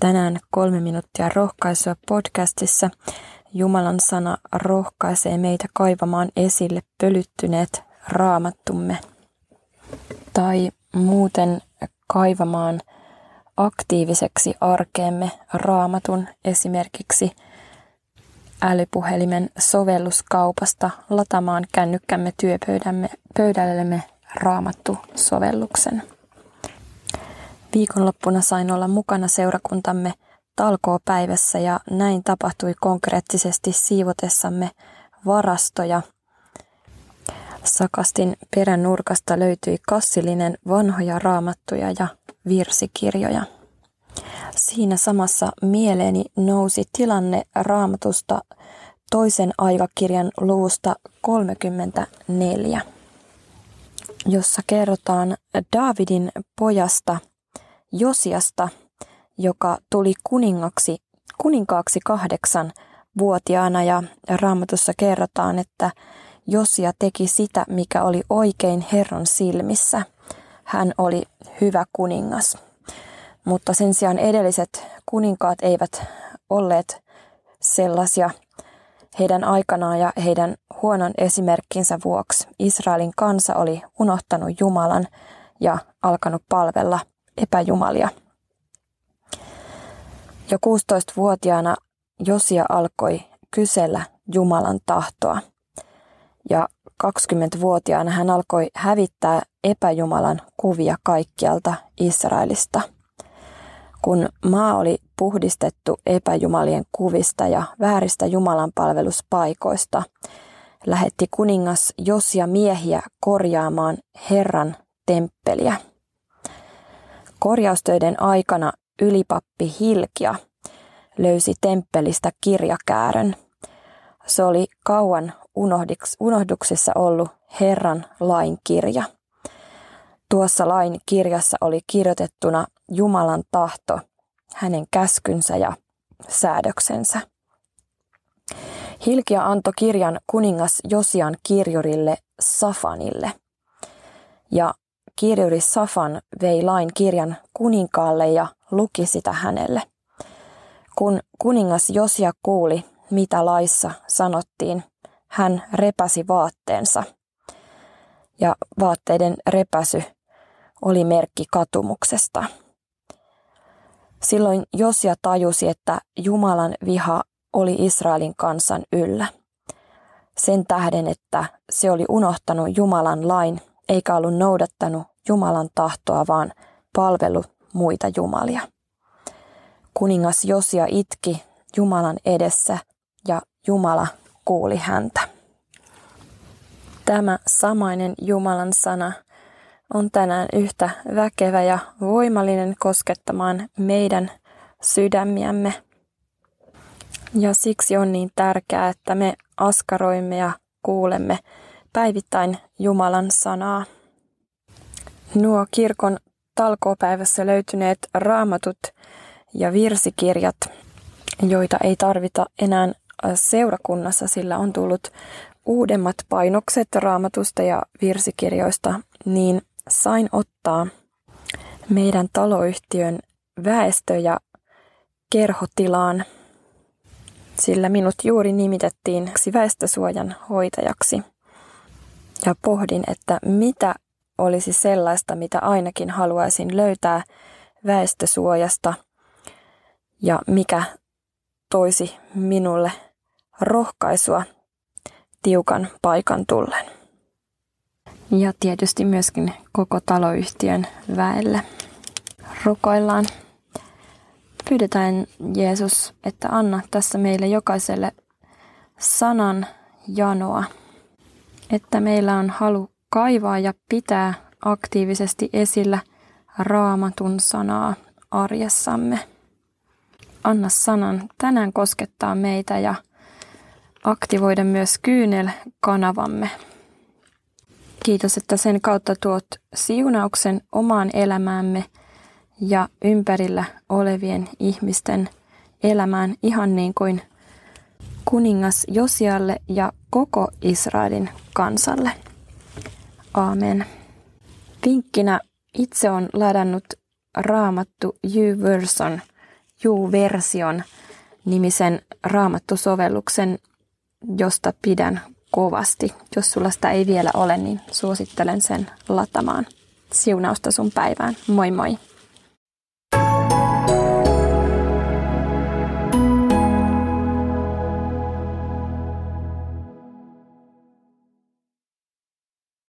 Tänään kolme minuuttia rohkaisua podcastissa Jumalan sana rohkaisee meitä kaivamaan esille pölyttyneet raamattumme tai muuten kaivamaan aktiiviseksi arkeemme raamatun esimerkiksi älypuhelimen sovelluskaupasta latamaan kännykkämme työpöydämme pöydällemme raamattu-sovelluksen. Viikonloppuna sain olla mukana seurakuntamme talkoopäivässä ja näin tapahtui konkreettisesti siivotessamme varastoja. Sakastin peränurkasta löytyi kassillinen vanhoja raamattuja ja virsikirjoja. Siinä samassa mieleeni nousi tilanne raamatusta toisen aikakirjan luvusta 34, jossa kerrotaan Davidin pojasta Josiasta, joka tuli kuningaksi, kuninkaaksi kahdeksan vuotiaana ja raamatussa kerrotaan, että Josia teki sitä, mikä oli oikein Herran silmissä. Hän oli hyvä kuningas. Mutta sen sijaan edelliset kuninkaat eivät olleet sellaisia heidän aikanaan ja heidän huonon esimerkkinsä vuoksi. Israelin kansa oli unohtanut Jumalan ja alkanut palvella epäjumalia. Jo 16-vuotiaana Josia alkoi kysellä Jumalan tahtoa. Ja 20-vuotiaana hän alkoi hävittää epäjumalan kuvia kaikkialta Israelista. Kun maa oli puhdistettu epäjumalien kuvista ja vääristä Jumalan palveluspaikoista, lähetti kuningas Josia miehiä korjaamaan Herran temppeliä. Korjaustöiden aikana ylipappi Hilkia löysi temppelistä kirjakäärön. Se oli kauan unohduksessa ollut Herran lain kirja. Tuossa lain kirjassa oli kirjoitettuna Jumalan tahto, hänen käskynsä ja säädöksensä. Hilkia antoi kirjan kuningas Josian kirjurille Safanille. Ja kirjuri Safan vei lain kirjan kuninkaalle ja luki sitä hänelle. Kun kuningas Josia kuuli, mitä laissa sanottiin, hän repäsi vaatteensa. Ja vaatteiden repäsy oli merkki katumuksesta. Silloin Josia tajusi, että Jumalan viha oli Israelin kansan yllä. Sen tähden, että se oli unohtanut Jumalan lain eikä ollut noudattanut Jumalan tahtoa, vaan palvelu muita jumalia. Kuningas Josia itki Jumalan edessä ja Jumala kuuli häntä. Tämä samainen Jumalan sana on tänään yhtä väkevä ja voimallinen koskettamaan meidän sydämiämme. Ja siksi on niin tärkeää, että me askaroimme ja kuulemme päivittäin Jumalan sanaa. Nuo kirkon talkoopäivässä löytyneet raamatut ja virsikirjat, joita ei tarvita enää seurakunnassa, sillä on tullut uudemmat painokset raamatusta ja virsikirjoista, niin sain ottaa meidän taloyhtiön väestö- ja kerhotilaan, sillä minut juuri nimitettiin väestösuojan hoitajaksi. Ja pohdin, että mitä olisi sellaista, mitä ainakin haluaisin löytää väestösuojasta ja mikä toisi minulle rohkaisua tiukan paikan tullen. Ja tietysti myöskin koko taloyhtiön väelle. Rukoillaan. Pyydetään Jeesus, että anna tässä meille jokaiselle sanan janoa, että meillä on halu kaivaa ja pitää aktiivisesti esillä raamatun sanaa arjessamme. Anna sanan tänään koskettaa meitä ja aktivoida myös kyynel-kanavamme. Kiitos, että sen kautta tuot siunauksen omaan elämäämme ja ympärillä olevien ihmisten elämään ihan niin kuin kuningas Josialle ja koko Israelin kansalle. Aamen. Vinkkinä itse on ladannut raamattu U-Version Juu-version nimisen raamattusovelluksen, josta pidän kovasti. Jos sulla sitä ei vielä ole, niin suosittelen sen latamaan. Siunausta sun päivään. Moi moi!